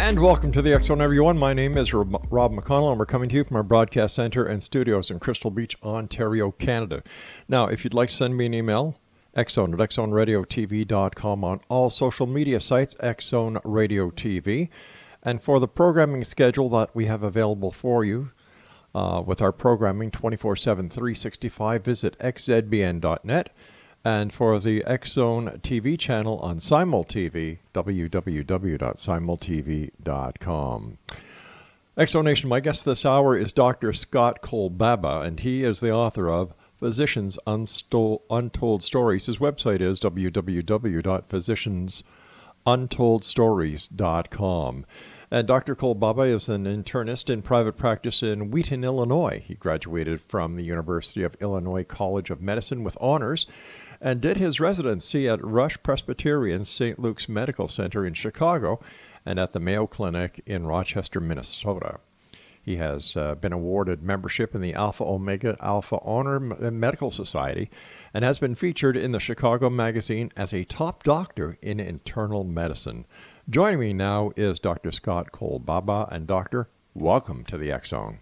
And welcome to the Zone, everyone. My name is Rob McConnell, and we're coming to you from our broadcast center and studios in Crystal Beach, Ontario, Canada. Now, if you'd like to send me an email, xzone at xzoneradiotv.com on all social media sites, Xzone Radio TV. And for the programming schedule that we have available for you uh, with our programming 24 7, 365, visit xzbn.net. And for the X Zone TV channel on Simul TV, www.simultv.com. Exonation, my guest this hour is Dr. Scott Kolbaba, and he is the author of Physicians Untold Stories. His website is www.physiciansuntoldstories.com. And Dr. Kolbaba is an internist in private practice in Wheaton, Illinois. He graduated from the University of Illinois College of Medicine with honors and did his residency at Rush Presbyterian St. Luke's Medical Center in Chicago and at the Mayo Clinic in Rochester, Minnesota. He has uh, been awarded membership in the Alpha Omega Alpha Honor Medical Society and has been featured in the Chicago Magazine as a top doctor in internal medicine. Joining me now is Dr. Scott Kolbaba. And, Doctor, welcome to the Zone.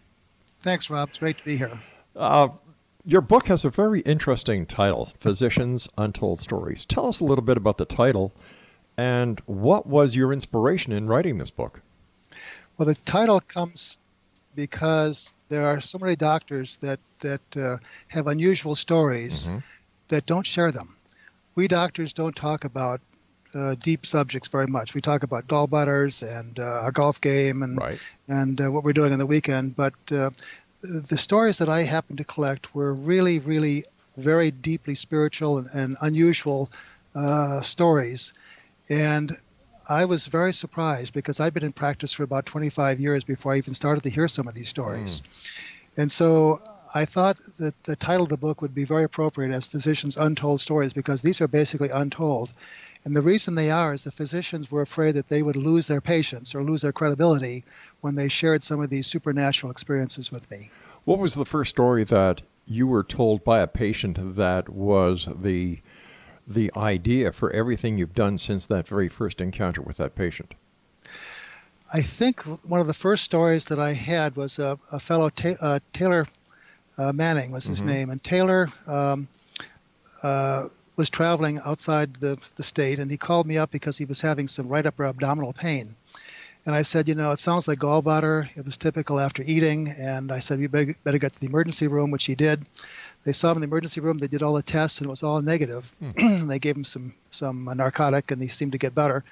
Thanks, Rob. It's great to be here. Uh, your book has a very interesting title Physicians Untold Stories. Tell us a little bit about the title and what was your inspiration in writing this book? Well, the title comes because there are so many doctors that, that uh, have unusual stories mm-hmm. that don't share them. We doctors don't talk about uh, deep subjects very much. We talk about gallbladders and uh, our golf game and right. and uh, what we're doing on the weekend, but uh, the stories that I happened to collect were really, really very deeply spiritual and, and unusual uh, stories. And I was very surprised because I'd been in practice for about 25 years before I even started to hear some of these stories. Mm. And so I thought that the title of the book would be very appropriate as Physicians Untold Stories because these are basically untold. And the reason they are is the physicians were afraid that they would lose their patients or lose their credibility when they shared some of these supernatural experiences with me. What was the first story that you were told by a patient that was the the idea for everything you've done since that very first encounter with that patient? I think one of the first stories that I had was a, a fellow ta- uh, Taylor uh, Manning was his mm-hmm. name, and Taylor um, uh, was traveling outside the, the state, and he called me up because he was having some right upper abdominal pain. And I said, you know, it sounds like gallbladder. It was typical after eating. And I said, you better, better get to the emergency room, which he did. They saw him in the emergency room. They did all the tests, and it was all negative. Hmm. they gave him some some narcotic, and he seemed to get better.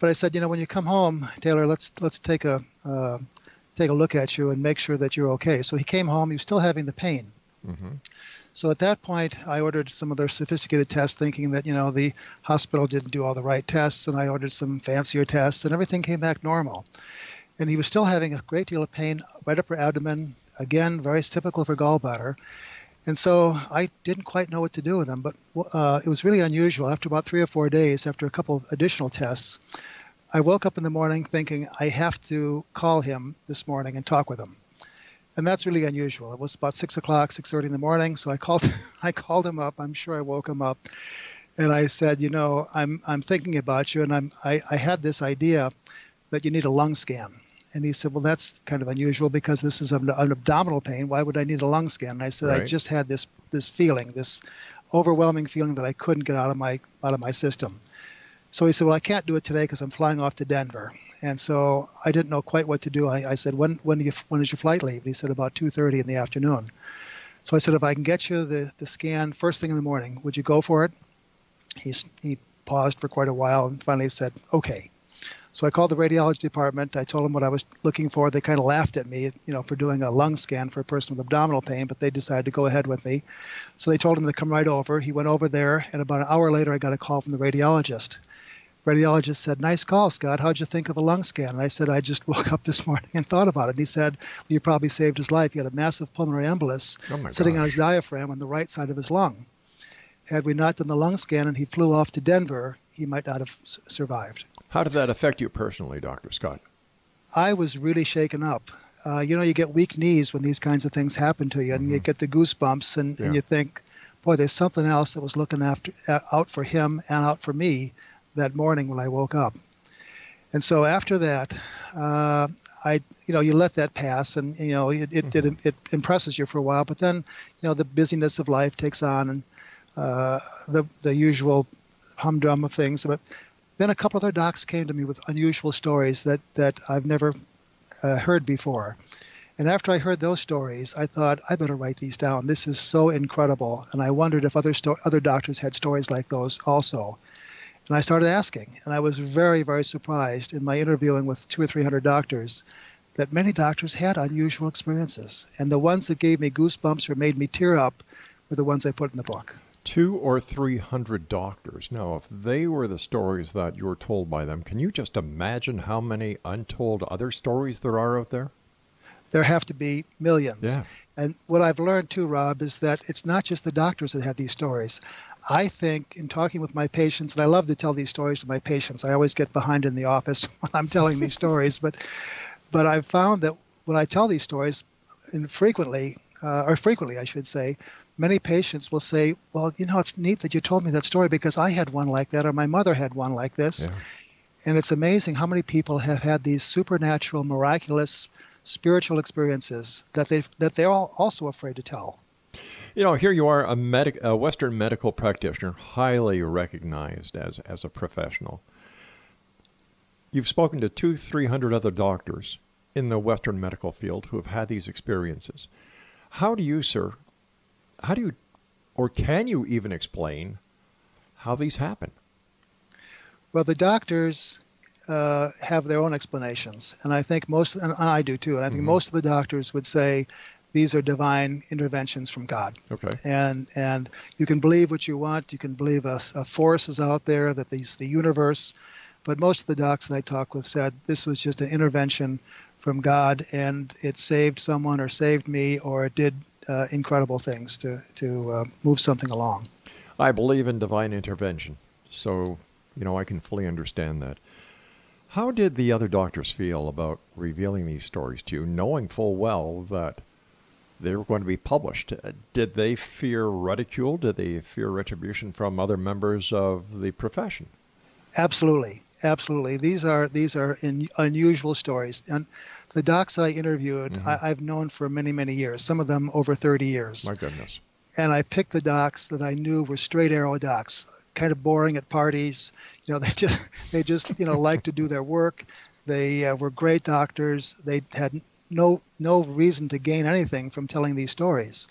But I said, you know, when you come home, Taylor, let's let's take a uh, take a look at you and make sure that you're okay. So he came home. He was still having the pain. Mm-hmm. So at that point, I ordered some of their sophisticated tests, thinking that you know the hospital didn't do all the right tests, and I ordered some fancier tests, and everything came back normal. And he was still having a great deal of pain right upper abdomen, again, very typical for gallbladder. And so I didn't quite know what to do with him, but uh, it was really unusual. After about three or four days, after a couple of additional tests, I woke up in the morning thinking I have to call him this morning and talk with him and that's really unusual. It was about six o'clock, six thirty in the morning. So I called, I called him up. I'm sure I woke him up, and I said, you know, I'm I'm thinking about you, and I'm I, I had this idea that you need a lung scan, And he said, Well, that's kind of unusual because this is an, an abdominal pain. Why would I need a lung scan? And I said, Right. I just had this this feeling, this overwhelming feeling that I couldn't get out of my out of my system. So he said, Well, I can't do it today because I'm flying off to Denver. And so I didn't know quite what to do. I, I said, When when you, when does your flight leave? And he said, About 2:30 in the afternoon. So I said, If I can get you the, the scan first thing in the morning, would you go for it? He's, he paused for quite a while and finally said, Okay. So I called the radiology department. I told them what I was looking for. They kind of laughed at me, you know, for doing a lung scan for a person with abdominal pain, but they decided to go ahead with me. So they told him to come right over. He went over there, and about an hour later, I got a call from the radiologist. Radiologist said, "Nice call, Scott. How'd you think of a lung scan?" And I said, "I just woke up this morning and thought about it." And he said, well, "You probably saved his life. He had a massive pulmonary embolus Oh sitting on his diaphragm on the right side of his lung. Had we not done the lung scan and he flew off to Denver, he might not have survived." How did that affect you personally, Dr. Scott? I was really shaken up. Uh, you know, you get weak knees when these kinds of things happen to you, and you get the goosebumps, and, Yeah. and you think, boy, there's something else that was looking after uh, out for him and out for me that morning when I woke up. And so after that, uh, I, you know, you let that pass, and you know, it it, it it impresses you for a while, but then, you know, the busyness of life takes on, and uh, the the usual humdrum of things. But then a couple other docs came to me with unusual stories that that I've never uh, heard before. And after I heard those stories, I thought I better write these down. This is so incredible, and I wondered if other sto- other doctors had stories like those also. And I started asking, and I was very, very surprised in my interviewing with two or three hundred doctors that many doctors had unusual experiences, and the ones that gave me goosebumps or made me tear up were the ones I put in the book. Two or three hundred doctors. Now, if they were the stories that you were told by them, can you just imagine how many untold other stories there are out there? There have to be millions. Yeah. And what I've learned too, Rob, is that it's not just the doctors that have these stories. I think in talking with my patients, and I love to tell these stories to my patients. I always get behind in the office when I'm telling these stories, but but I've found that when I tell these stories, infrequently uh, or frequently, I should say, many patients will say, "Well, you know, it's neat that you told me that story because I had one like that, or my mother had one like this." Yeah. And it's amazing how many people have had these supernatural, miraculous, spiritual experiences that they that they're all also afraid to tell. You know, here you are, a, medic, a Western medical practitioner, highly recognized as, as a professional. You've spoken to two, three hundred other doctors in the Western medical field who have had these experiences. How do you, sir, how do you, or can you even explain how these happen? Well, the doctors uh, have their own explanations, and I think most, and I do too, and I think Mhm. most of the doctors would say these are divine interventions from God. Okay. And and you can believe what you want. You can believe a, a force is out there that these the universe, but most of the docs that I talked with said this was just an intervention from God, and it saved someone or saved me, or it did uh, incredible things to to uh, move something along. I believe in divine intervention, so you know I can fully understand that. How did the other doctors feel about revealing these stories to you, knowing full well that they were going to be published? Did they fear ridicule? Did they fear retribution from other members of the profession? Absolutely, absolutely. These are these are in, unusual stories, and the docs that I interviewed, Mhm. I, I've known for many many years. Some of them over 30 years. My goodness. and I picked the docs that I knew were straight arrow docs, kind of boring at parties. You know, they just they just you know like to do their work. They uh, were great doctors. They had no no reason to gain anything from telling these stories,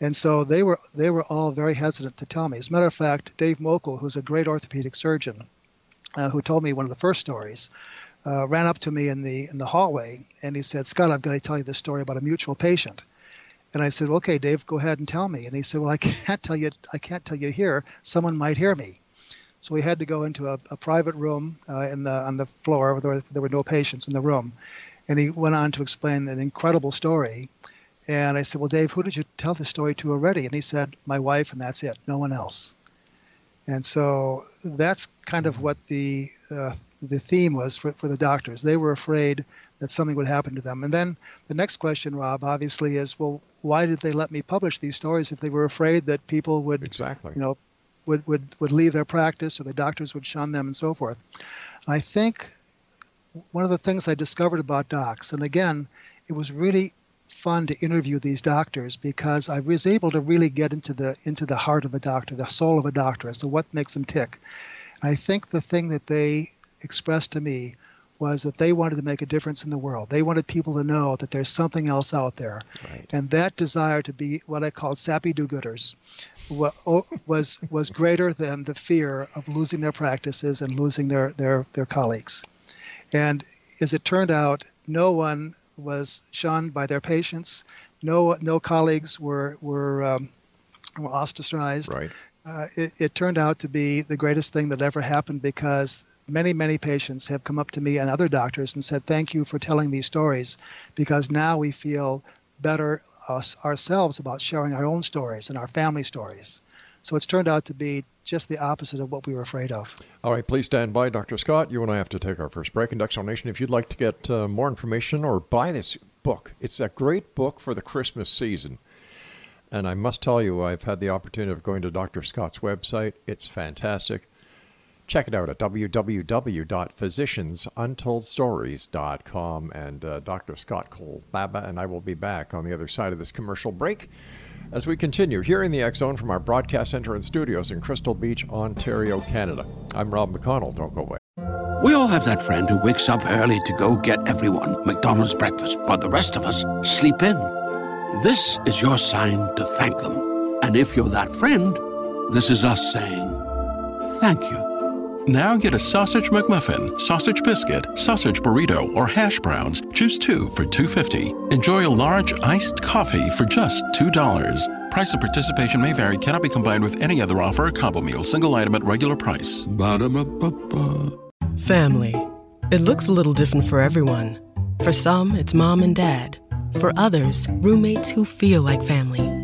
and so they were they were all very hesitant to tell me. As a matter of fact, Dave Mokel, who's a great orthopedic surgeon, uh, who told me one of the first stories, uh, ran up to me in the in the hallway and he said, "Scott, I'm going to tell you this story about a mutual patient." And I said, well, "Okay, Dave, go ahead and tell me." And he said, "Well, I can't tell you. I can't tell you here. Someone might hear me." So we had to go into a, a private room uh, in the on the floor where there were, there were no patients in the room, and he went on to explain an incredible story. And I said, "Well, Dave, who did you tell this story to already?" And he said, "My wife, and that's it. No one else." And so that's kind of what the uh, the theme was for, for the doctors. They were afraid that something would happen to them. And then the next question, Rob, obviously is, well, why did they let me publish these stories if they were afraid that people would, Exactly. you know, would, would, would leave their practice or the doctors would shun them and so forth? I think one of the things I discovered about docs, and again, it was really fun to interview these doctors because I was able to really get into the into the heart of a doctor, the soul of a doctor, as to what makes them tick. And I think the thing that they expressed to me was that they wanted to make a difference in the world. They wanted people to know that there's something else out there. Right. And that desire to be what I called sappy do-gooders was was greater than the fear of losing their practices and losing their their their colleagues. And as it turned out, no one was shunned by their patients. No no colleagues were were um, were ostracized. Right. Uh, it, it, turned out to be the greatest thing that ever happened because many, many patients have come up to me and other doctors and said, Thank you for telling these stories because now we feel better us, ourselves about sharing our own stories and our family stories. So it's turned out to be just the opposite of what we were afraid of. All right, please stand by, Dr. Scott. You and I have to take our first break. And Industrial Nation, if you'd like to get uh, more information or buy this book, it's a great book for the Christmas season. And I must tell you, I've had the opportunity of going to Dr. Scott's website. It's fantastic. Check it out at www.physiciansuntoldstories.com. And uh, Dr. Scott Kolbaba and I will be back on the other side of this commercial break as we continue here in the X Zone from our broadcast center and studios in Crystal Beach, Ontario, Canada. I'm Rob McConnell. Don't go away. We all have that friend who wakes up early to go get everyone McDonald's breakfast, while the rest of us sleep in. This is your sign to thank them. And if you're that friend, this is us saying thank you. Now get a sausage McMuffin, sausage biscuit, sausage burrito, or hash browns. Choose two for two fifty. Enjoy a large iced coffee for just $2. Price and participation may vary, cannot be combined with any other offer or combo meal, single item at regular price. Ba-da-ba-ba-ba. Family. It looks a little different for everyone. For some, it's mom and dad. For others, roommates who feel like family.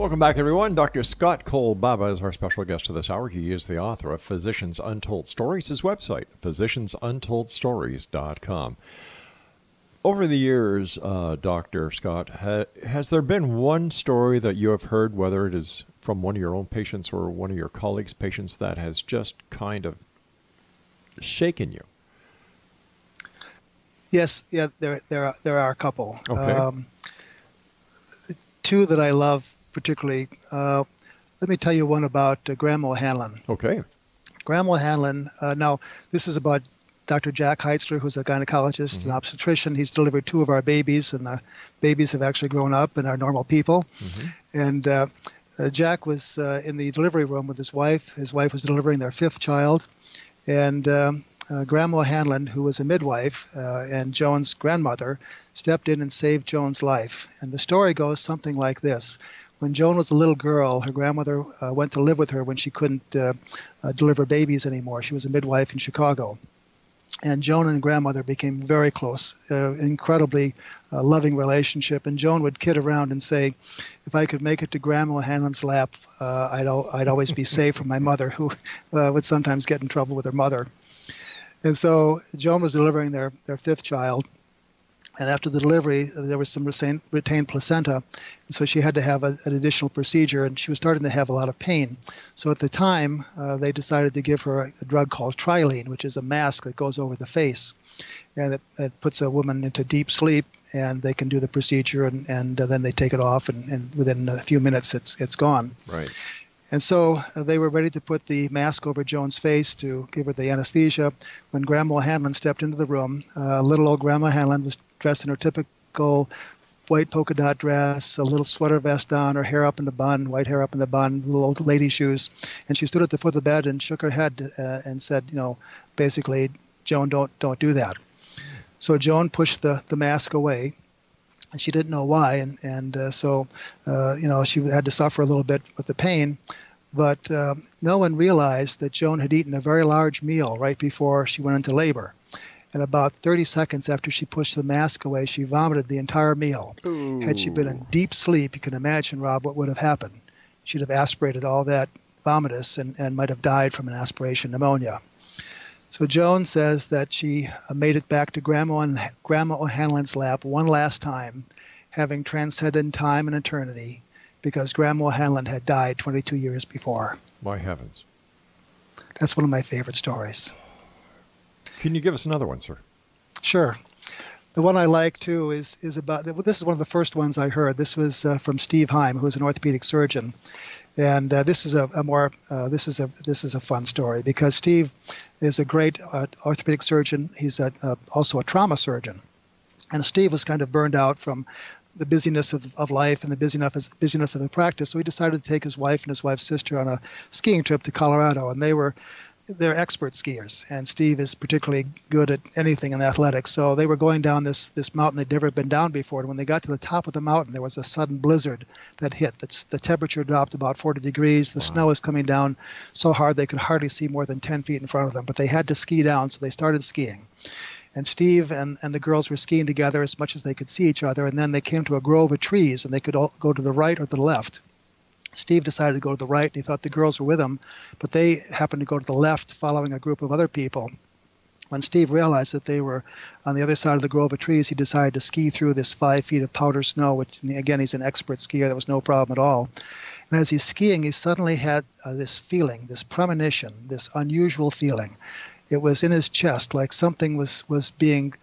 Welcome back, everyone. Dr. Scott Kolbaba is our special guest to this hour. He is the author of Physicians Untold Stories, his website, physiciansuntoldstories.com. Over the years, uh, Dr. Scott, ha- has there been one story that you have heard, whether it is from one of your own patients or one of your colleagues' patients, that has just kind of shaken you? Yes, yeah, there there are there are a couple. Okay. Um, two that I love particularly. Uh, let me tell you one about uh, Grandma O'Hanlon. Okay. Grandma O'Hanlon. Uh, now, this is about Dr. Jack Heitzler, who's a gynecologist mm-hmm. and obstetrician. He's delivered two of our babies, and the babies have actually grown up and are normal people. Mm-hmm. And uh, uh, Jack was uh, in the delivery room with his wife. His wife was delivering their fifth child. And um, uh, Grandma Hanlon, who was a midwife uh, and Joan's grandmother, stepped in and saved Joan's life. And the story goes something like this when Joan was a little girl, her grandmother uh, went to live with her when she couldn't uh, uh, deliver babies anymore. She was a midwife in Chicago. And Joan and grandmother became very close, uh, incredibly uh, loving relationship. And Joan would kid around and say, "If I could make it to Grandma Hanlon's lap, uh, I'd al- I'd always be safe from my mother, who would sometimes get in trouble with her mother." And so Joan was delivering their their fifth child, and after the delivery, there was some retained, retained placenta, and so she had to have a, an additional procedure, and she was starting to have a lot of pain. So at the time, uh, they decided to give her a, a, drug called Trilene, which is a mask that goes over the face, and it, it puts a woman into deep sleep, and they can do the procedure, and, and uh, then they take it off, and, and within a few minutes, it's it's gone. Right. And so uh, they were ready to put the mask over Joan's face to give her the anesthesia. When Grandma Hanlon stepped into the room, uh, little old Grandma Hanlon was dressed in her typical white polka dot dress, a little sweater vest on, her hair up in the bun, white hair up in the bun, little old lady shoes. And she stood at the foot of the bed and shook her head uh, and said, you know, basically, Joan, don't don't do that. So Joan pushed the, the mask away and she didn't know why, and and uh, so uh, you know she had to suffer a little bit with the pain. But um, no one realized that Joan had eaten a very large meal right before she went into labor, And about 30 seconds after she pushed the mask away, she vomited the entire meal. Ooh. Had she been in deep sleep, you can imagine, Rob, what would have happened. She'd have aspirated all that vomitus and, and might have died from an aspiration pneumonia. So Joan says that she uh, made it back to Grandma, and, Grandma O'Hanlon's lap one last time, having transcended time and eternity, because Grandma O'Hanlon had died 22 years before. My heavens. That's one of my favorite stories. Can you give us another one, sir? Sure. The one I like too is is about. Well, this is one of the first ones I heard. This was uh, from Steve Heim, who is an orthopedic surgeon, and uh, this is a, a more uh, this is a this is a fun story because Steve is a great uh, orthopedic surgeon. He's a, also a trauma surgeon, and Steve was kind of burned out from the busyness of, of life and the busyness busyness of the practice. So he decided to take his wife and his wife's sister on a skiing trip to Colorado, and they were they're expert skiers, and Steve is particularly good at anything in athletics. So they were going down this this mountain they'd never been down before. And when they got to the top of the mountain, there was a sudden blizzard that hit. That's, the temperature dropped about 40 degrees. The wow. snow was coming down so hard they could hardly see more than 10 feet in front of them. But they had to ski down, so they started skiing. And Steve and, and the girls were skiing together as much as they could see each other. And then they came to a grove of trees, and they could all go to the right or the left. Steve decided to go to the right, he thought the girls were with him, but they happened to go to the left, following a group of other people. When Steve realized that they were on the other side of the grove of trees, he decided to ski through this five feet of powder snow, which, again, he's an expert skier. That was no problem at all. And as he's skiing, he suddenly had uh, this feeling, this premonition, this unusual feeling. It was in his chest, like something was, was being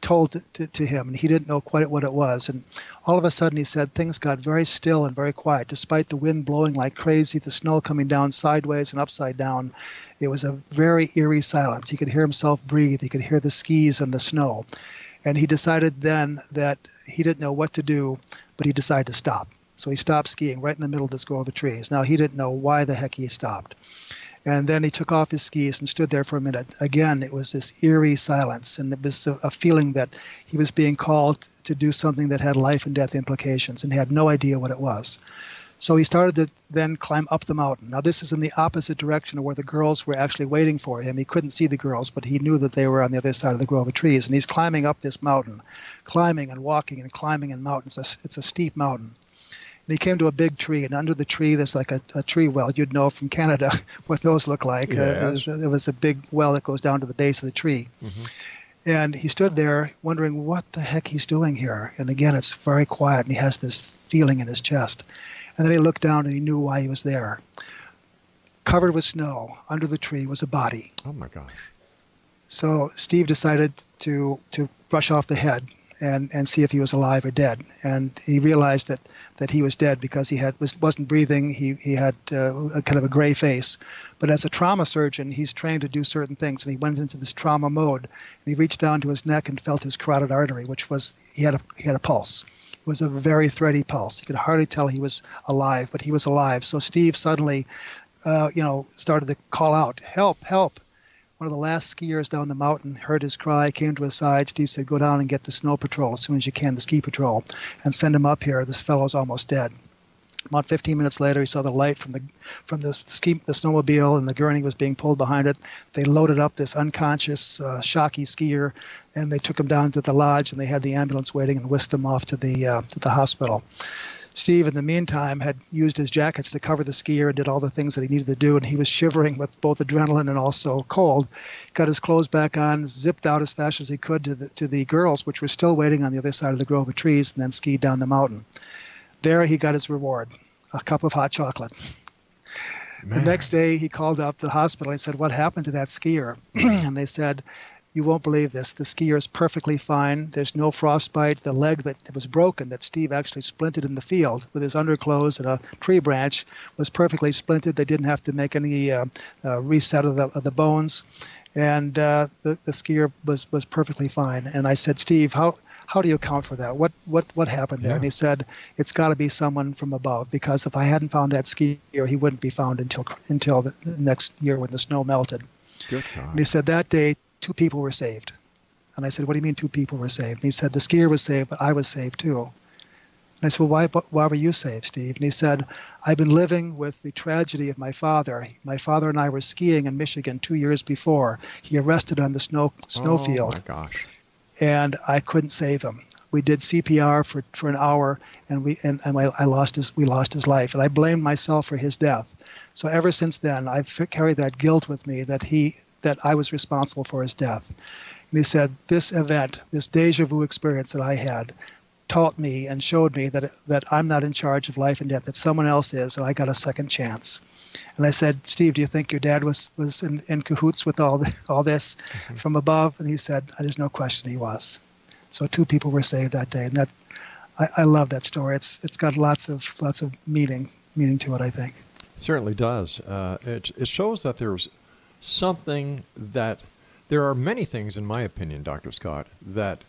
told to, to, him, and he didn't know quite what it was. And all of a sudden, he said things got very still and very quiet, despite the wind blowing like crazy, the snow coming down sideways and upside down. It was a very eerie silence. He could hear himself breathe. He could hear the skis and the snow. And he decided then that he didn't know what to do, but he decided to stop. So he stopped skiing right in the middle of this grove of trees. Now, he didn't know why the heck he stopped. And then he took off his skis and stood there for a minute. Again, it was this eerie silence, and it was a, feeling that he was being called to do something that had life and death implications, and he had no idea what it was. So he started to then climb up the mountain. Now, this is in the opposite direction of where the girls were actually waiting for him. He couldn't see the girls, but he knew that they were on the other side of the grove of trees. And he's climbing up this mountain, climbing and walking and climbing in mountains. It's a steep mountain. And he came to a big tree, and under the tree there's like a, a tree well. You'd know from Canada what those look like. Yes. Uh, it, was, it, was, a big well that goes down to the base of the tree. Mm-hmm. And he stood there wondering what the heck he's doing here. And again, it's very quiet, and he has this feeling in his chest. And then he looked down and he knew why he was there. Covered with snow, under the tree was a body. Oh my gosh. So Steve decided to to brush off the head and, and see if he was alive or dead. And he realized that, that he was dead because he had was, wasn't breathing. He, he had uh, a kind of a gray face. But as a trauma surgeon, he's trained to do certain things. And he went into this trauma mode. And he reached down to his neck and felt his carotid artery, which was he had a, he had a pulse. It was a very thready pulse. You could hardly tell he was alive, but he was alive. So Steve suddenly, uh, you know, started to call out, "Help! Help!" One of the last skiers down the mountain heard his cry, came to his side. Steve said, Go down and get the snow patrol as soon as you can, the ski patrol, and send him up here. This fellow's almost dead. About 15 minutes later, he saw the light from the from the ski the snowmobile, and the gurney was being pulled behind it. They loaded up this unconscious, uh, shocky skier, and they took him down to the lodge, and they had the ambulance waiting and whisked him off to the uh, to the hospital. Steve, in the meantime, had used his jackets to cover the skier and did all the things that he needed to do. And he was shivering with both adrenaline and also cold. Got his clothes back on, zipped out as fast as he could to the, to the girls, which were still waiting on the other side of the grove of trees, and then skied down the mountain. There he got his reward a cup of hot chocolate. Man. The next day, he called up the hospital and said, What happened to that skier? and they said, you won't believe this. The skier is perfectly fine. There's no frostbite. The leg that was broken, that Steve actually splinted in the field with his underclothes and a tree branch, was perfectly splinted. They didn't have to make any uh, uh, reset of the, of the bones. And uh, the, the skier was, was perfectly fine. And I said, Steve, how, how do you account for that? What what what happened there? Yeah. And he said, it's got to be someone from above because if I hadn't found that skier, he wouldn't be found until until the next year when the snow melted. Good And he said that day two people were saved. And I said, What do you mean two people were saved? And he said, The skier was saved, but I was saved too. And I said, Well, why, why were you saved, Steve? And he said, I've been living with the tragedy of my father. My father and I were skiing in Michigan two years before. He arrested on the snow snowfield. Oh, my gosh. And I couldn't save him. We did CPR for, for an hour, and we and, and I, I lost his we lost his life, and I blamed myself for his death. So ever since then, I've carried that guilt with me that he that I was responsible for his death. And he said, this event, this deja vu experience that I had, taught me and showed me that that I'm not in charge of life and death, that someone else is, and I got a second chance. And I said, Steve, do you think your dad was was in, in cahoots with all the, all this mm-hmm. from above? And he said, there's no question he was. So two people were saved that day, and that I, I love that story. It's it's got lots of lots of meaning meaning to it. I think. It certainly does. Uh, it it shows that there's something that there are many things, in my opinion, Dr. Scott, that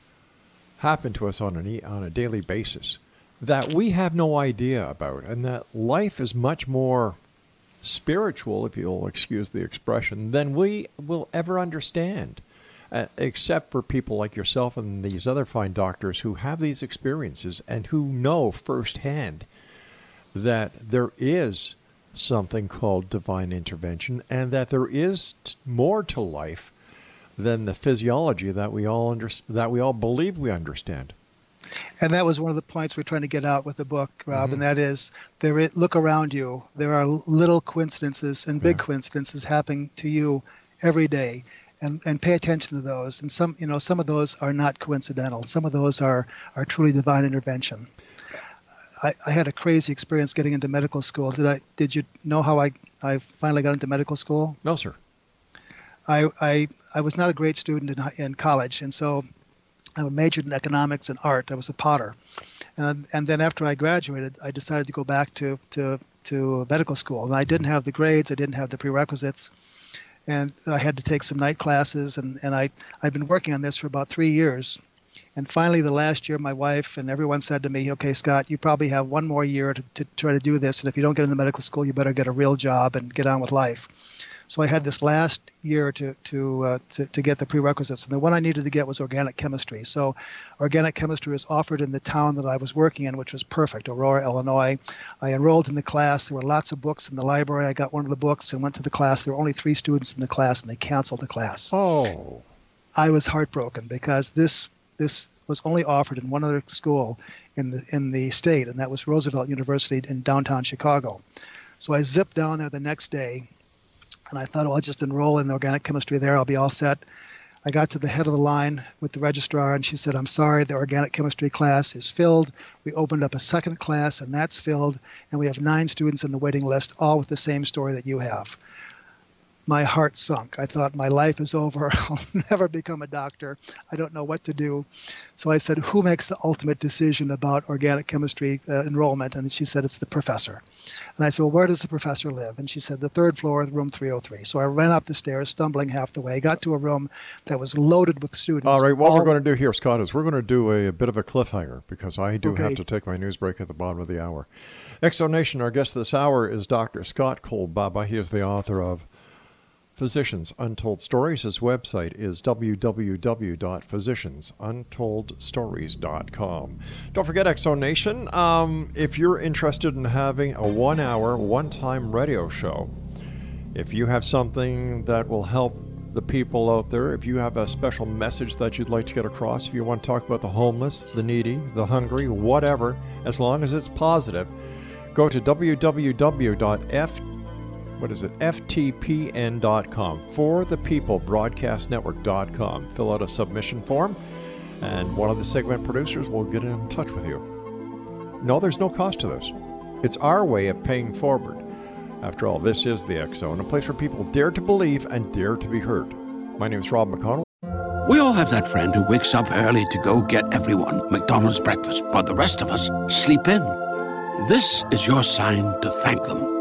happen to us on, an, on a daily basis that we have no idea about, and that life is much more spiritual, if you'll excuse the expression, than we will ever understand. Uh, except for people like yourself and these other fine doctors who have these experiences and who know firsthand that there is something called divine intervention and that there is t- more to life than the physiology that we all under, that we all believe we understand. And that was one of the points we're trying to get out with the book, Rob, mm-hmm. and that is there. Is, look around you. There are little coincidences and big yeah. coincidences happening to you every day, and and pay attention to those. And some, you know, some of those are not coincidental. Some of those are are truly divine intervention. I, I had a crazy experience getting into medical school. Did I? Did you know how I I finally got into medical school? No, sir. I, I, I was not a great student in, in college, and so I majored in economics and art. I was a potter. And, and then after I graduated, I decided to go back to, to, to medical school. And I didn't have the grades, I didn't have the prerequisites. And I had to take some night classes, and, and I, I'd been working on this for about three years. And finally, the last year, my wife and everyone said to me, Okay, Scott, you probably have one more year to, to try to do this. And if you don't get into medical school, you better get a real job and get on with life. So I had this last year to to, uh, to, to get the prerequisites, and the one I needed to get was organic chemistry. So, organic chemistry was offered in the town that I was working in, which was perfect, Aurora, Illinois. I enrolled in the class. There were lots of books in the library. I got one of the books and went to the class. There were only three students in the class, and they canceled the class. Oh, I was heartbroken because this this was only offered in one other school in the in the state, and that was Roosevelt University in downtown Chicago. So I zipped down there the next day and I thought, well, I'll just enroll in the organic chemistry there. I'll be all set. I got to the head of the line with the registrar, and she said, I'm sorry, the organic chemistry class is filled. We opened up a second class, and that's filled. And we have nine students in the waiting list, all with the same story that you have my heart sunk. I thought my life is over. I'll never become a doctor. I don't know what to do. So I said, Who makes the ultimate decision about organic chemistry uh, enrollment? And she said, It's the professor. And I said, Well, where does the professor live? And she said, The third floor, room 303. So I ran up the stairs, stumbling half the way, got to a room that was loaded with students. All right, what all... we're going to do here, Scott, is we're going to do a, a bit of a cliffhanger because I do okay. have to take my news break at the bottom of the hour. Exonation, our guest this hour is Dr. Scott Kolbaba. He is the author of Physicians Untold Stories. His website is www.physiciansuntoldstories.com. Don't forget, Exonation, um, if you're interested in having a one hour, one time radio show, if you have something that will help the people out there, if you have a special message that you'd like to get across, if you want to talk about the homeless, the needy, the hungry, whatever, as long as it's positive, go to www.f what is it? FTPN.com, for the people broadcast broadcastnetwork.com. Fill out a submission form, and one of the segment producers will get in touch with you. No, there's no cost to this. It's our way of paying forward. After all, this is the X Zone, a place where people dare to believe and dare to be heard. My name is Rob McConnell. We all have that friend who wakes up early to go get everyone McDonald's breakfast, while the rest of us sleep in. This is your sign to thank them.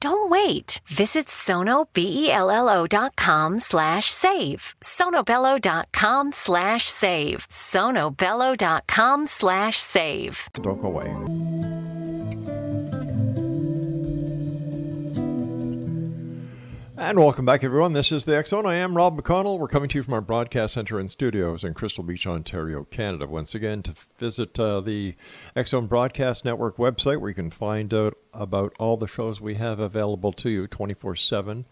Don't wait. Visit sonobello.com slash save. sonobello.com slash save. sonobello.com slash save. Don't go away. And welcome back, everyone. This is the Zone. I am Rob McConnell. We're coming to you from our broadcast center and studios in Crystal Beach, Ontario, Canada. Once again, to visit uh, the Zone Broadcast Network website where you can find out about all the shows we have available to you 24 7,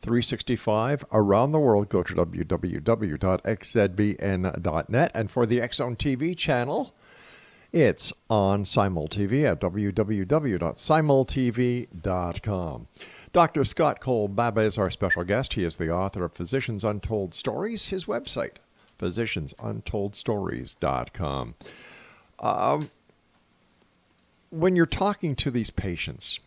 365 around the world. Go to www.xzbn.net. And for the Zone TV channel, it's on SimulTV at www.simultv.com. Dr. Scott Kolbaba is our special guest. He is the author of Physicians Untold Stories. His website, physiciansuntoldstories.com. Um, when you're talking to these patients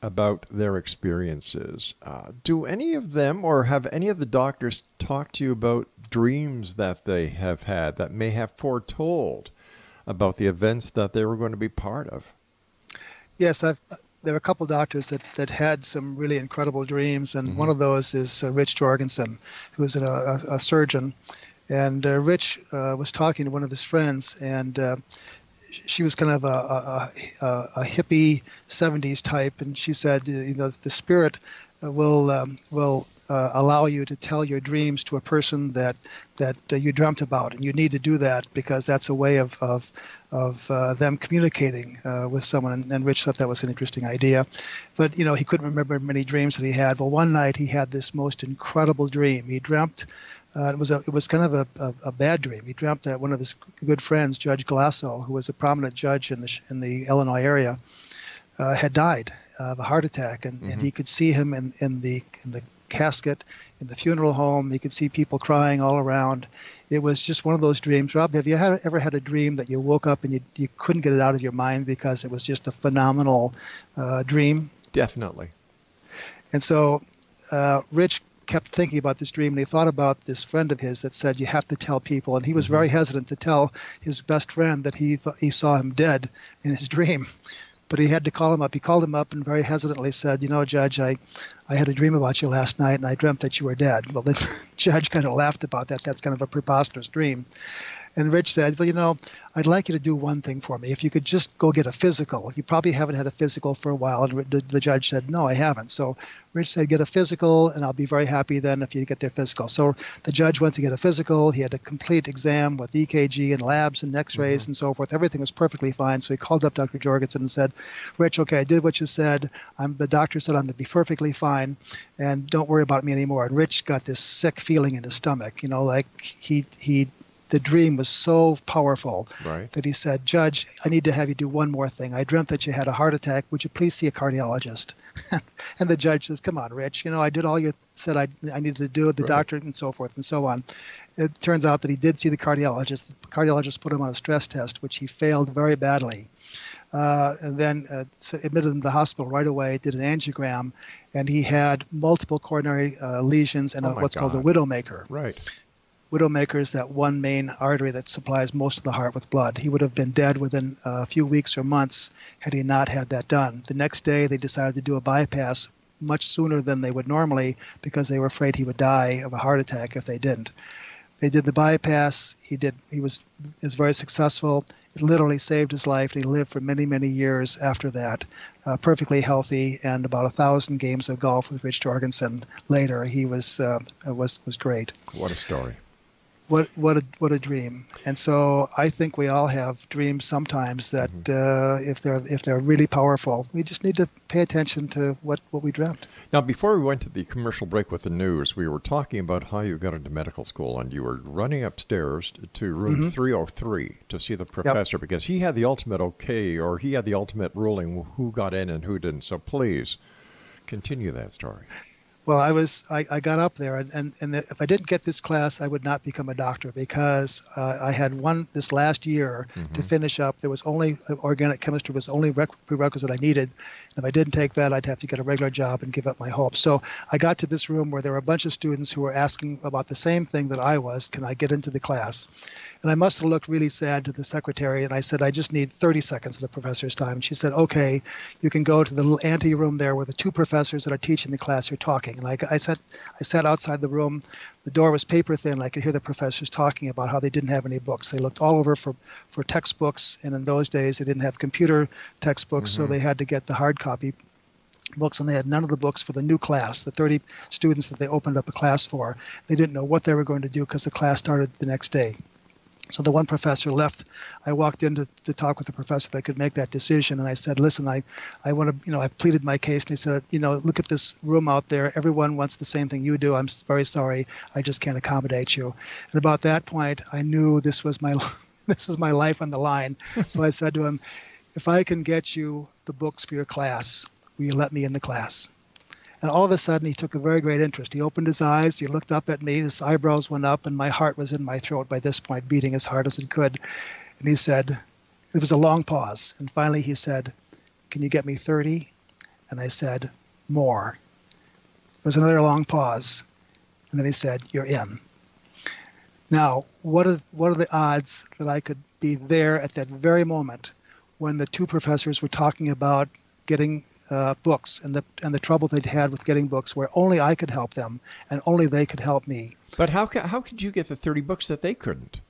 about their experiences, uh, do any of them or have any of the doctors talk to you about dreams that they have had that may have foretold about the events that they were going to be part of? Yes, I've there were a couple doctors that, that had some really incredible dreams, and mm-hmm. one of those is uh, Rich Jorgensen, who is a, a, a surgeon. And uh, Rich uh, was talking to one of his friends, and uh, she was kind of a, a, a, hippie 70s type, and she said, you know, the spirit will um, will uh, allow you to tell your dreams to a person that that uh, you dreamt about, and you need to do that because that's a way of of of uh, them communicating uh, with someone. And, and, Rich thought that was an interesting idea, but you know he couldn't remember many dreams that he had. Well, one night he had this most incredible dream. He dreamt. Uh, it was a, it was kind of a, a, a, bad dream. He dreamt that one of his good friends, Judge Glasso, who was a prominent judge in the in the Illinois area, uh, had died of a heart attack, and, mm-hmm. and he could see him in, in the in the casket in the funeral home. He could see people crying all around. It was just one of those dreams. Rob, have you had, ever had a dream that you woke up and you, you couldn't get it out of your mind because it was just a phenomenal uh, dream? Definitely. And so uh, Rich kept thinking about this dream and he thought about this friend of his that said you have to tell people and he was mm-hmm. very hesitant to tell his best friend that he th- he saw him dead in his dream but he had to call him up. He called him up and very hesitantly said, "You know, Judge, I, I had a dream about you last night, and I dreamt that you were dead." Well, the judge kind of laughed about that. That's kind of a preposterous dream. And Rich said, Well, you know, I'd like you to do one thing for me. If you could just go get a physical. You probably haven't had a physical for a while. And the, the judge said, No, I haven't. So Rich said, Get a physical, and I'll be very happy then if you get their physical. So the judge went to get a physical. He had a complete exam with EKG and labs and x rays mm-hmm. and so forth. Everything was perfectly fine. So he called up Dr. Jorgensen and said, Rich, okay, I did what you said. I'm, the doctor said I'm going to be perfectly fine, and don't worry about me anymore. And Rich got this sick feeling in his stomach, you know, like he, he the dream was so powerful right. that he said, Judge, I need to have you do one more thing. I dreamt that you had a heart attack. Would you please see a cardiologist? and the judge says, Come on, Rich. You know, I did all you said I, I needed to do, the right. doctor, and so forth and so on. It turns out that he did see the cardiologist. The cardiologist put him on a stress test, which he failed very badly. Uh, and then uh, admitted him to the hospital right away, did an angiogram, and he had multiple coronary uh, lesions and oh what's God. called a widowmaker. Right. Widowmaker is that one main artery that supplies most of the heart with blood. He would have been dead within a few weeks or months had he not had that done. The next day, they decided to do a bypass much sooner than they would normally because they were afraid he would die of a heart attack if they didn't. They did the bypass. He did. He was is very successful. It literally saved his life. He lived for many, many years after that, uh, perfectly healthy, and about a thousand games of golf with Rich Jorgensen later. He was uh, was was great. What a story! What what a what a dream and so i think we all have dreams sometimes that mm-hmm. uh, if they're if they're really powerful we just need to pay attention to what what we dreamt now before we went to the commercial break with the news we were talking about how you got into medical school and you were running upstairs to room mm-hmm. 303 to see the professor yep. because he had the ultimate okay or he had the ultimate ruling who got in and who didn't so please continue that story well, I was I, I got up there, and and, and the, if I didn't get this class, I would not become a doctor because uh, I had one this last year mm-hmm. to finish up. There was only uh, organic chemistry was the only prerequisite I needed. If I didn't take that, I'd have to get a regular job and give up my hope. So I got to this room where there were a bunch of students who were asking about the same thing that I was. Can I get into the class? And I must have looked really sad to the secretary. And I said, I just need 30 seconds of the professor's time. She said, okay, you can go to the little ante room there where the two professors that are teaching the class are talking. And I, I, sat, I sat outside the room. The door was paper thin. I could hear the professors talking about how they didn't have any books. They looked all over for, for textbooks. And in those days, they didn't have computer textbooks, mm-hmm. so they had to get the hard copy books and they had none of the books for the new class the 30 students that they opened up a class for they didn't know what they were going to do because the class started the next day so the one professor left. I walked in to, to talk with the professor that could make that decision, and I said, "Listen, I, I want to, you know, I pleaded my case." And he said, "You know, look at this room out there. Everyone wants the same thing you do. I'm very sorry. I just can't accommodate you." And about that point, I knew this was my, this was my life on the line. so I said to him, "If I can get you the books for your class, will you let me in the class?" And all of a sudden, he took a very great interest. He opened his eyes, he looked up at me, his eyebrows went up, and my heart was in my throat by this point, beating as hard as it could. And he said, It was a long pause. And finally, he said, Can you get me 30? And I said, More. There was another long pause. And then he said, You're in. Now, what are, what are the odds that I could be there at that very moment when the two professors were talking about getting uh, books and the and the trouble they'd had with getting books, where only I could help them and only they could help me. But how how could you get the thirty books that they couldn't?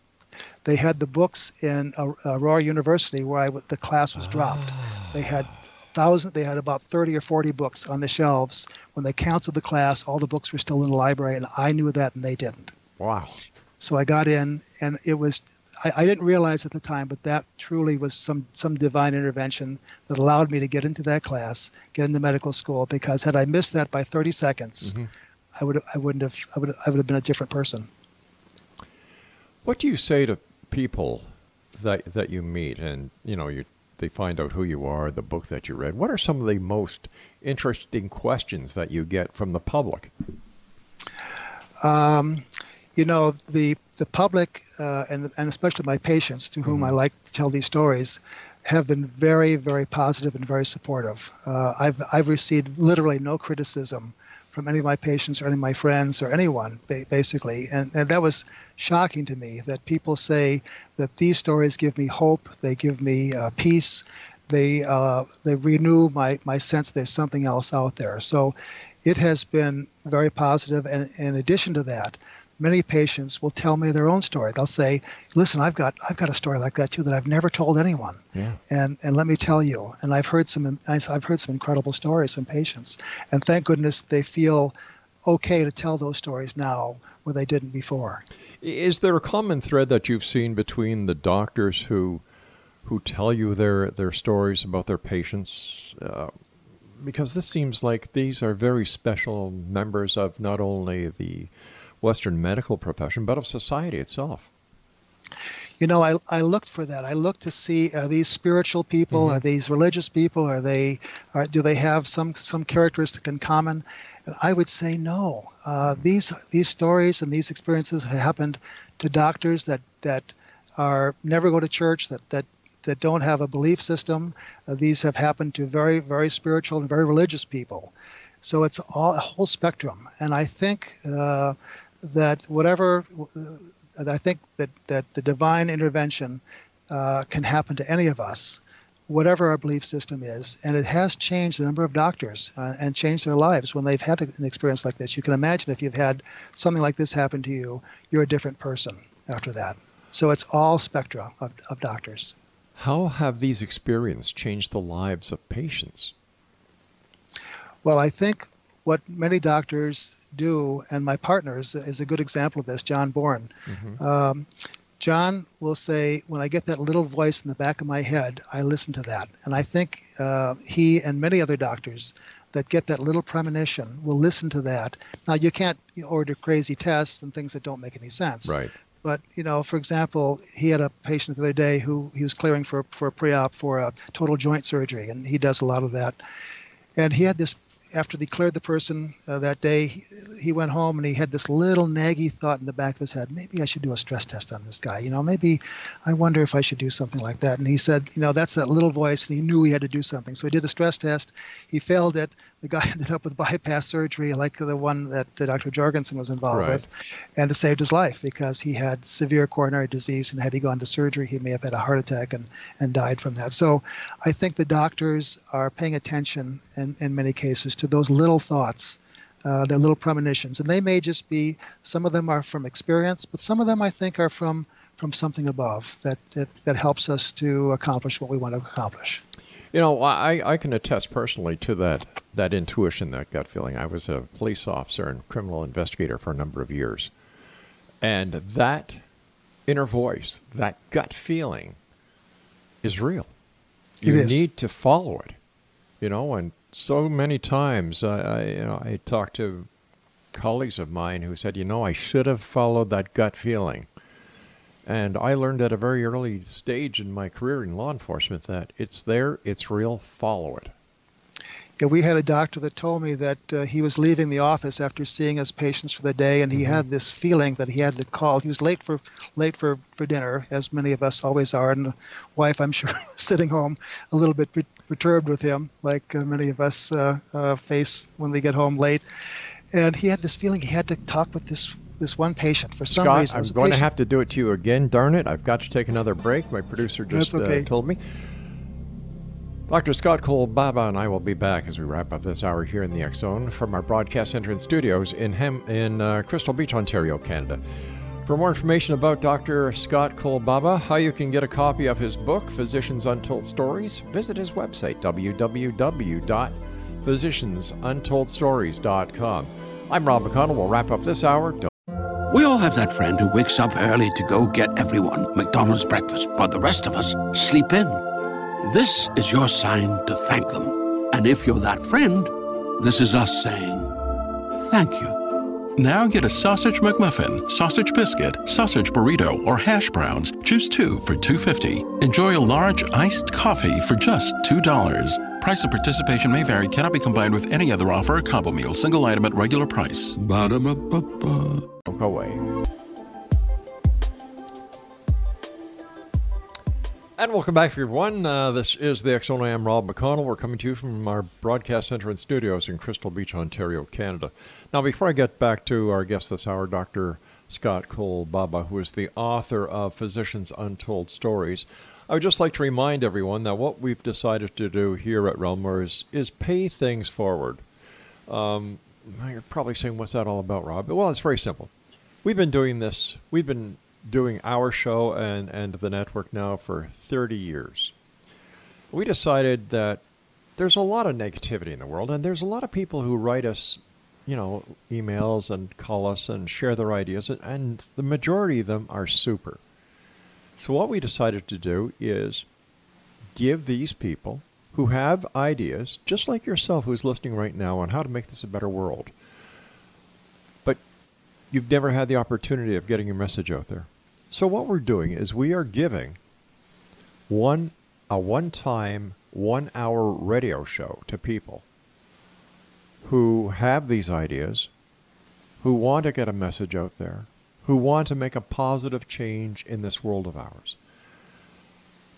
They had the books in Aurora University where I, the class was dropped. Ah. They had thousand. They had about thirty or forty books on the shelves. When they canceled the class, all the books were still in the library, and I knew that, and they didn't. Wow. So I got in, and it was I, I, didn't realize at the time, but that truly was some some divine intervention that allowed me to get into that class, get into medical school. Because had I missed that by 30 seconds, mm-hmm. I would I wouldn't have I would I would have been a different person. What do you say to people that that you meet, and you know you they find out who you are, the book that you read? What are some of the most interesting questions that you get from the public? Um, you know the the public uh, and and especially my patients to whom mm-hmm. I like to tell these stories have been very very positive and very supportive. Uh, I've I've received literally no criticism from any of my patients or any of my friends or anyone basically and, and that was shocking to me that people say that these stories give me hope they give me uh, peace they uh, they renew my my sense there's something else out there so it has been very positive and in addition to that many patients will tell me their own story. They'll say, "Listen, I've got I've got a story like that too that I've never told anyone." Yeah. And and let me tell you. And I've heard some I've heard some incredible stories from patients, and thank goodness they feel okay to tell those stories now where they didn't before. Is there a common thread that you've seen between the doctors who who tell you their their stories about their patients? Uh, because this seems like these are very special members of not only the Western medical profession, but of society itself. You know, I, I looked for that. I looked to see are these spiritual people? Mm-hmm. Are these religious people? Are they? Are, do they have some some characteristic in common? And I would say no. Uh, these these stories and these experiences have happened to doctors that that are never go to church that that that don't have a belief system. Uh, these have happened to very very spiritual and very religious people. So it's all a whole spectrum, and I think. Uh, that whatever uh, I think that, that the divine intervention uh, can happen to any of us, whatever our belief system is. And it has changed a number of doctors uh, and changed their lives when they've had an experience like this. You can imagine if you've had something like this happen to you, you're a different person after that. So it's all spectra of, of doctors. How have these experiences changed the lives of patients? Well, I think what many doctors do, and my partner is, is a good example of this, John Bourne. Mm-hmm. Um, John will say, when I get that little voice in the back of my head, I listen to that. And I think uh, he and many other doctors that get that little premonition will listen to that. Now, you can't order crazy tests and things that don't make any sense. Right. But you know, for example, he had a patient the other day who he was clearing for for a pre-op for a total joint surgery, and he does a lot of that. And he had this after they cleared the person uh, that day, he, he, went home and he had this little naggy thought in the back of his head, maybe I should do a stress test on this guy. You know, maybe I wonder if I should do something like that. And he said, you know, that's that little voice, and he knew he had to do something. So he did a stress test. He failed it. The guy ended up with bypass surgery, like the one that Dr. Jorgensen was involved right. with, and it saved his life because he had severe coronary disease, and had he gone to surgery, he may have had a heart attack and, and died from that. So I think the doctors are paying attention in, in many cases to those little thoughts. Uh, their little premonitions, and they may just be. Some of them are from experience, but some of them I think are from from something above that that, that helps us to accomplish what we want to accomplish. You know, I, I can attest personally to that that intuition, that gut feeling. I was a police officer and criminal investigator for a number of years, and that inner voice, that gut feeling, is real. You need to follow it. You know, and so many times I, I, you know, I talked to colleagues of mine who said, you know, I should have followed that gut feeling. And I learned at a very early stage in my career in law enforcement that it's there, it's real, follow it. Yeah, we had a doctor that told me that uh, he was leaving the office after seeing his patients for the day, and he mm-hmm. had this feeling that he had to call. He was late for late for, for dinner, as many of us always are, and the wife, I'm sure, sitting home a little bit perturbed with him, like uh, many of us uh, uh, face when we get home late. And he had this feeling he had to talk with this this one patient for some Scott, reason. I'm going patient. to have to do it to you again. Darn it! I've got to take another break. My producer just uh, told me. Dr. Scott Kolbaba and I will be back as we wrap up this hour here in the X Zone from our broadcast center and studios in Hem- in uh, Crystal Beach, Ontario, Canada. For more information about Dr. Scott Kolbaba, how you can get a copy of his book, Physicians Untold Stories, visit his website, www.physiciansuntoldstories.com. I'm Rob McConnell. We'll wrap up this hour. We all have that friend who wakes up early to go get everyone McDonald's breakfast, while the rest of us sleep in. This is your sign to thank them. And if you're that friend, this is us saying thank you. Now get a sausage McMuffin, sausage biscuit, sausage burrito, or hash browns. Choose two for two fifty. Enjoy a large iced coffee for just $2. Price and participation may vary, cannot be combined with any other offer or combo meal, single item at regular price. Ba-da-ba-ba-ba. Go away. And welcome back, everyone. Uh, this is the X Zone. I am Rob McConnell. We're coming to you from our broadcast center and studios in Crystal Beach, Ontario, Canada. Now, before I get back to our guest this hour, Dr. Scott Kolbaba, who is the author of Physicians Untold Stories, I would just like to remind everyone that what we've decided to do here at Relmar is, is pay things forward. Um, you're probably saying, what's that all about, Rob? Well, it's very simple. We've been doing this, we've been doing our show and, and the network now for 30 years. We decided that there's a lot of negativity in the world, and there's a lot of people who write us, you know, emails and call us and share their ideas, and the majority of them are super. So, what we decided to do is give these people who have ideas, just like yourself who's listening right now, on how to make this a better world, but you've never had the opportunity of getting your message out there. So what we're doing is we are giving one a one-time, one-hour radio show to people who have these ideas, who want to get a message out there, who want to make a positive change in this world of ours.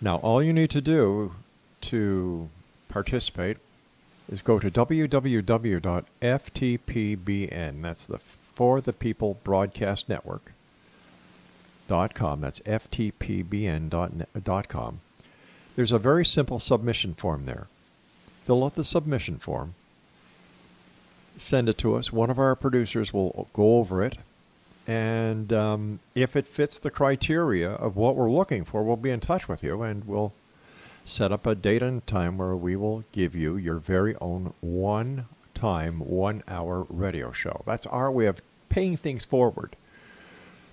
Now, all you need to do to participate is go to www.ftpbn. That's the For the People Broadcast Network Dot com. That's ftpbn.com. There's a very simple submission form there. Fill out the submission form. Send it to us. One of our producers will go over it. And um, if it fits the criteria of what we're looking for, we'll be in touch with you and we'll set up a date and time where we will give you your very own one time one hour radio show. That's our way of paying things forward.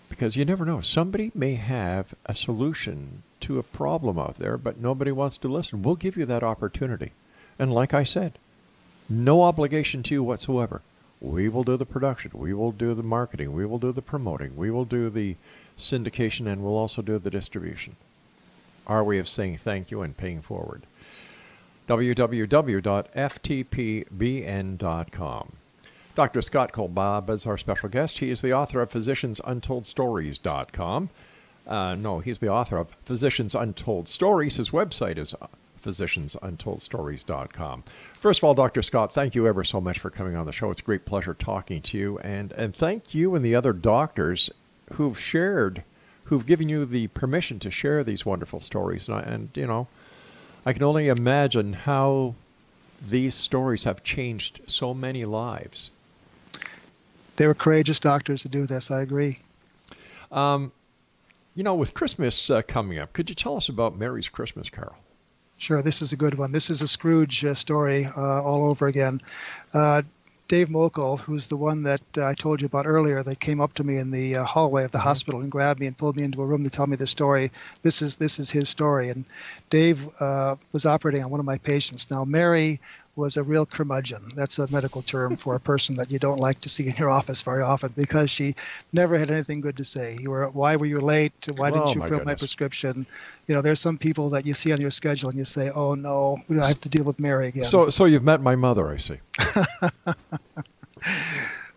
Because you never know. Somebody may have a solution to a problem out there, but nobody wants to listen. We'll give you that opportunity. And like I said, no obligation to you whatsoever. We will do the production. We will do the marketing. We will do the promoting. We will do the syndication, and we'll also do the distribution. Our way of saying thank you and paying forward. www.ftpbn.com. Dr. Scott Kolbaba is our special guest. He is the author of PhysiciansUntoldStories.com. Uh, no, he's the author of Physicians Untold Stories. His website is physiciansuntoldstories.com. First of all, Dr. Scott, thank you ever so much for coming on the show. It's a great pleasure talking to you. And, and thank you and the other doctors who've shared, who've given you the permission to share these wonderful stories. And, I, and you know, I can only imagine how these stories have changed so many lives. They were courageous doctors to do this. I agree. Um, you know, with Christmas uh, coming up, could you tell us about Mary's Christmas Carol? Sure, this is a good one. This is a Scrooge uh, story uh, all over again. Uh, Dave Mokel, who's the one that uh, I told you about earlier, that came up to me in the uh, hallway of the mm-hmm. hospital and grabbed me and pulled me into a room to tell me the story. This is this is his story. And Dave uh, was operating on one of my patients. Now Mary was a real curmudgeon. That's a medical term for a person that you don't like to see in your office very often because she never had anything good to say. You were, why were you late? Why didn't oh, you my fill goodness. my prescription? You know, there's some people that you see on your schedule and you say, oh no, I have to deal with Mary again. So, so you've met my mother, I see.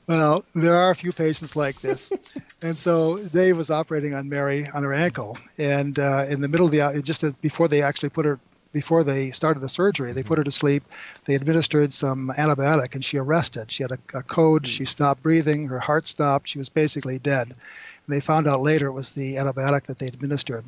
well, there are a few patients like this. and so Dave was operating on Mary on her ankle. And uh, in the middle of the, just before they actually put her before they started the surgery, they put her to sleep. They administered some antibiotic, and she arrested. She had a, a code. She stopped breathing. Her heart stopped. She was basically dead. And they found out later it was the antibiotic that they administered.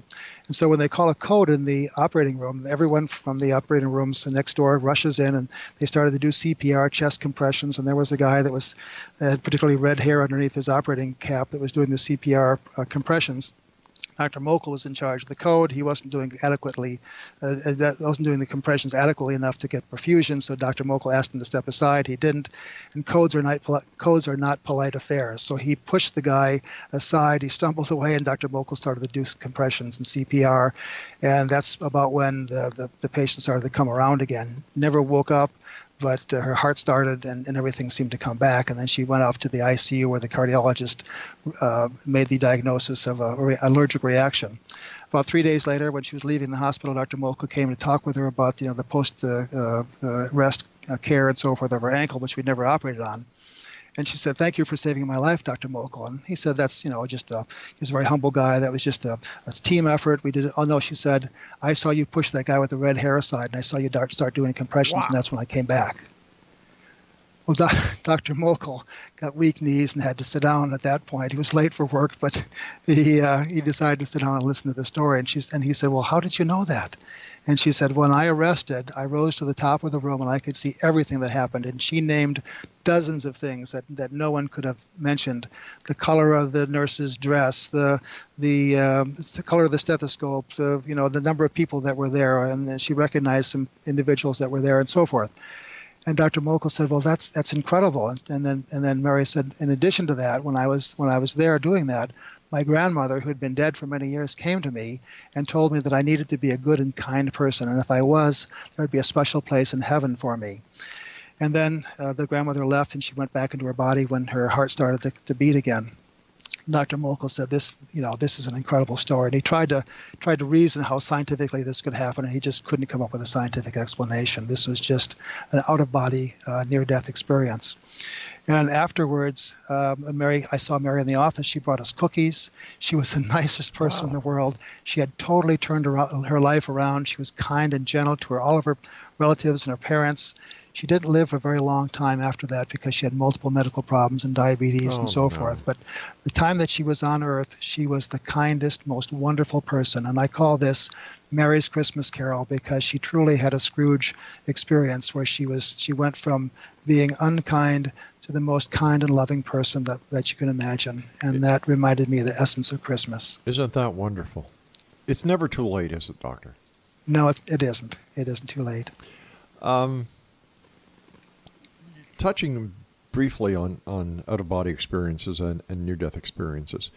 And so when they call a code in the operating room, everyone from the operating rooms next door rushes in, and they started to do CPR, chest compressions. And there was a guy that was had particularly red hair underneath his operating cap that was doing the CPR uh, compressions Dr. Mokel was in charge of the code. He wasn't doing adequately, uh, uh wasn't doing the compressions adequately enough to get perfusion. So Dr. Mokel asked him to step aside. He didn't, and codes are not codes are not polite affairs. So he pushed the guy aside. He stumbled away, and Dr. Mokel started to do compressions and CPR, and that's about when the, the, the patient started to come around again. Never woke up but uh, her heart started and, and everything seemed to come back. And then she went off to the ICU where the cardiologist uh, made the diagnosis of a re- allergic reaction. About three days later, when she was leaving the hospital, Dr. Mokel came to talk with her about you know the post uh, uh, rest uh, care and so forth of her ankle, which we'd never operated on. And she said, "Thank you for saving my life, Dr. Mokel." And he said, "That's you know just a he's a very humble guy. That was just a, a team effort. We did it." Oh no, she said, "I saw you push that guy with the red hair aside, and I saw you start doing compressions, wow. and that's when I came back." Well, Dr. Mokel got weak knees and had to sit down at that point. He was late for work, but he uh, he decided to sit down and listen to the story. And she's and he said, "Well, how did you know that?" And she said, When I arrested, I rose to the top of the room and I could see everything that happened. And she named dozens of things that, that no one could have mentioned the color of the nurse's dress, the, the, uh, the color of the stethoscope, the, you know, the number of people that were there. And she recognized some individuals that were there and so forth. And Dr. Mokel said, "Well, that's that's incredible." And, and then and then Mary said, "In addition to that, when I was when I was there doing that, my grandmother, who had been dead for many years, came to me and told me that I needed to be a good and kind person, and if I was, there would be a special place in heaven for me. And then uh, the grandmother left, and she went back into her body when her heart started to, to beat again. Dr. Mokel said this, you know, this is an incredible story, and he tried to tried to reason how scientifically this could happen, and he just couldn't come up with a scientific explanation. This was just an out-of-body uh, near-death experience. And afterwards, um, Mary, I saw Mary in the office. She brought us cookies. She was the nicest person wow. in the world. She had totally turned her, her life around. She was kind and gentle to her, all of her relatives and her parents. She didn't live for a very long time after that because she had multiple medical problems and diabetes oh, and so no. forth. But the time that she was on earth, she was the kindest, most wonderful person. And I call this Mary's Christmas Carol because she truly had a Scrooge experience where she was she went from being unkind to the most kind and loving person that, that you can imagine. And that reminded me of the essence of Christmas. Isn't that wonderful? It's never too late, is it, Doctor? No, it, it isn't. It isn't too late. Um, touching briefly on, on out of body experiences and, and near death experiences,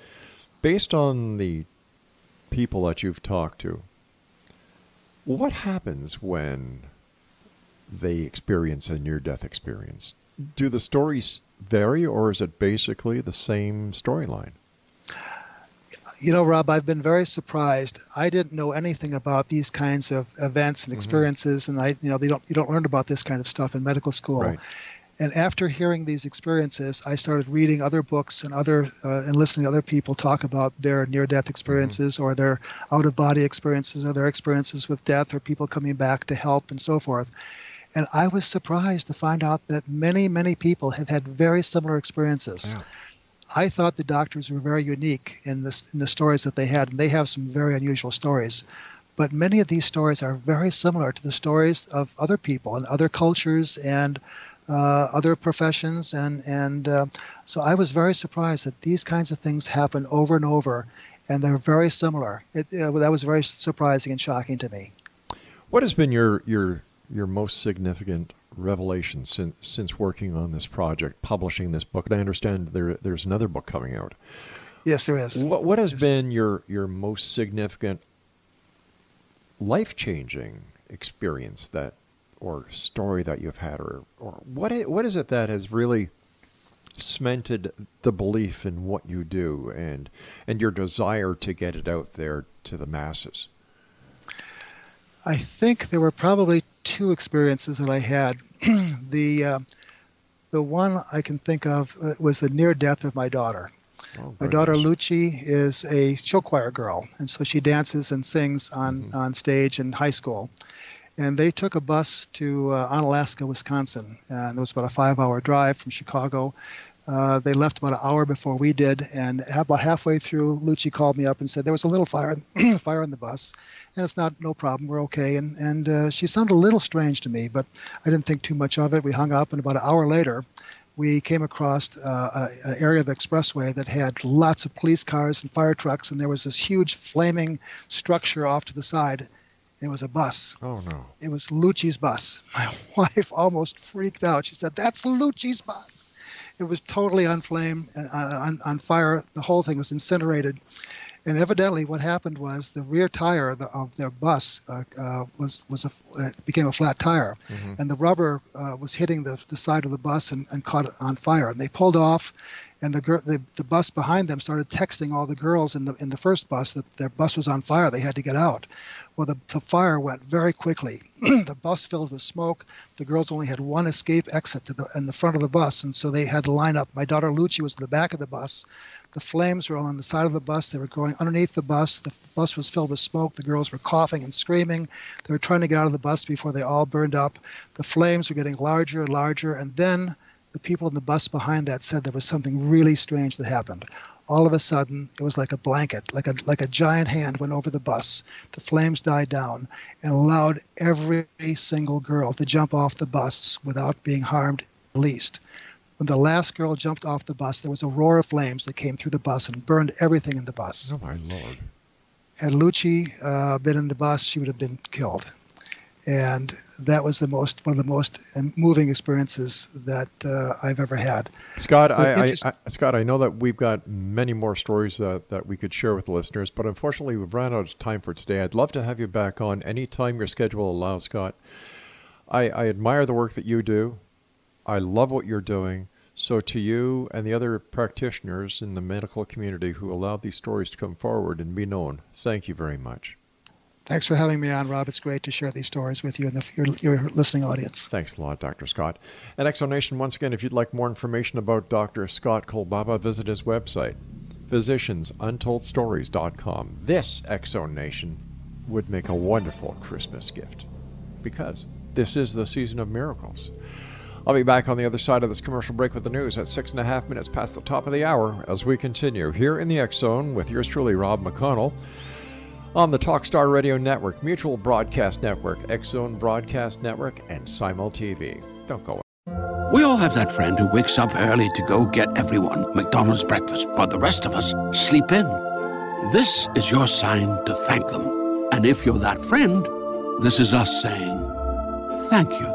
based on the people that you've talked to, what happens when they experience a near death experience? Do the stories vary, or is it basically the same storyline? You know, Rob, I've been very surprised. I didn't know anything about these kinds of events and Mm-hmm. experiences, and I, you know, they don't you don't learn about this kind of stuff in medical school. Right. And after hearing these experiences, I started reading other books and other uh, and listening to other people talk about their near-death experiences or their out-of-body experiences or their experiences with death or people coming back to help and so forth. And I was surprised to find out that many, many people have had very similar experiences. I thought the doctors were very unique in this in the stories that they had, and they have some very unusual stories. But many of these stories are very similar to the stories of other people and other cultures and uh, other professions, and and uh, so I was very surprised that these kinds of things happen over and over, and they're very similar. It, uh, that was very surprising and shocking to me. What has been your your your most significant revelation since since working on this project, publishing this book? And I understand there there's another book coming out. Yes, there is. What what has Yes. been your your most significant life changing experience that or story that you've had or or what what is it that has really cemented the belief in what you do and and your desire to get it out there to the masses? I think there were probably two experiences that I had. the uh, the one I can think of uh, was the near death of my daughter. Oh, My daughter nice. Lucci is a show choir girl, and so she dances and sings on, Mm-hmm. on stage in high school. And they took a bus to uh, Onalaska, Wisconsin, and it was about a five-hour drive from Chicago. Uh, they left about an hour before we did, and about halfway through, Lucci called me up and said there was a little fire, fire on the bus, and it's not no problem, we're okay. And and uh, she sounded a little strange to me, but I didn't think too much of it. We hung up, and about an hour later, we came across uh, an area of the expressway that had lots of police cars and fire trucks, and there was this huge flaming structure off to the side. It was a bus. Oh no. It was Lucci's bus. My wife almost freaked out. She said, "That's Lucci's bus." It was totally on flame, uh, on, on fire. The whole thing was incinerated. And evidently, what happened was the rear tire of, the, of their bus uh, uh, was was a, uh, became a flat tire, and the rubber uh, was hitting the, the side of the bus and, and caught it on fire. And they pulled off, and the, the the bus behind them started texting all the girls in the in the first bus that their bus was on fire. They had to get out. Well, the, the fire went very quickly. the bus filled with smoke. The girls only had one escape exit to the in the front of the bus, and so they had to line up. My daughter Lucci was in the back of the bus. The flames were on the side of the bus. They were going underneath the bus. The bus was filled with smoke. The girls were coughing and screaming. They were trying to get out of the bus before they all burned up. The flames were getting larger and larger, and then the people in the bus behind that said there was something really strange that happened. All of a sudden, it was like a blanket, like a like a giant hand went over the bus. The flames died down and allowed every single girl to jump off the bus without being harmed the least. When the last girl jumped off the bus, there was a roar of flames that came through the bus and burned everything in the bus. Oh my lord. Had Lucci uh, been in the bus, she would have been killed. And that was the most one of the most moving experiences that uh, I've ever had. Scott, I, I, I, Scott, I know that we've got many more stories that, that we could share with the listeners, but unfortunately, we've run out of time for today. I'd love to have you back on anytime your schedule allows, Scott. I, I admire the work that you do. I love what you're doing. So, to you and the other practitioners in the medical community who allowed these stories to come forward and be known, thank you very much. Thanks for having me on, Rob. It's great to share these stories with you and the, your, your listening audience. Thanks a lot, Dr. Scott. And Exonation, once again, if you'd like more information about Dr. Scott Kolbaba, visit his website, physiciansuntoldstories.com. This Exonation would make a wonderful Christmas gift because this is the season of miracles. I'll be back on the other side of this commercial break with the news at six and a half minutes past the top of the hour as we continue here in the X with yours truly, Rob McConnell on the Talkstar Radio Network, Mutual Broadcast Network, Zone Broadcast Network, and SimulTV. Don't go. Away. We all have that friend who wakes up early to go get everyone McDonald's breakfast, while the rest of us sleep in. This is your sign to thank them. And if you're that friend, this is us saying thank you.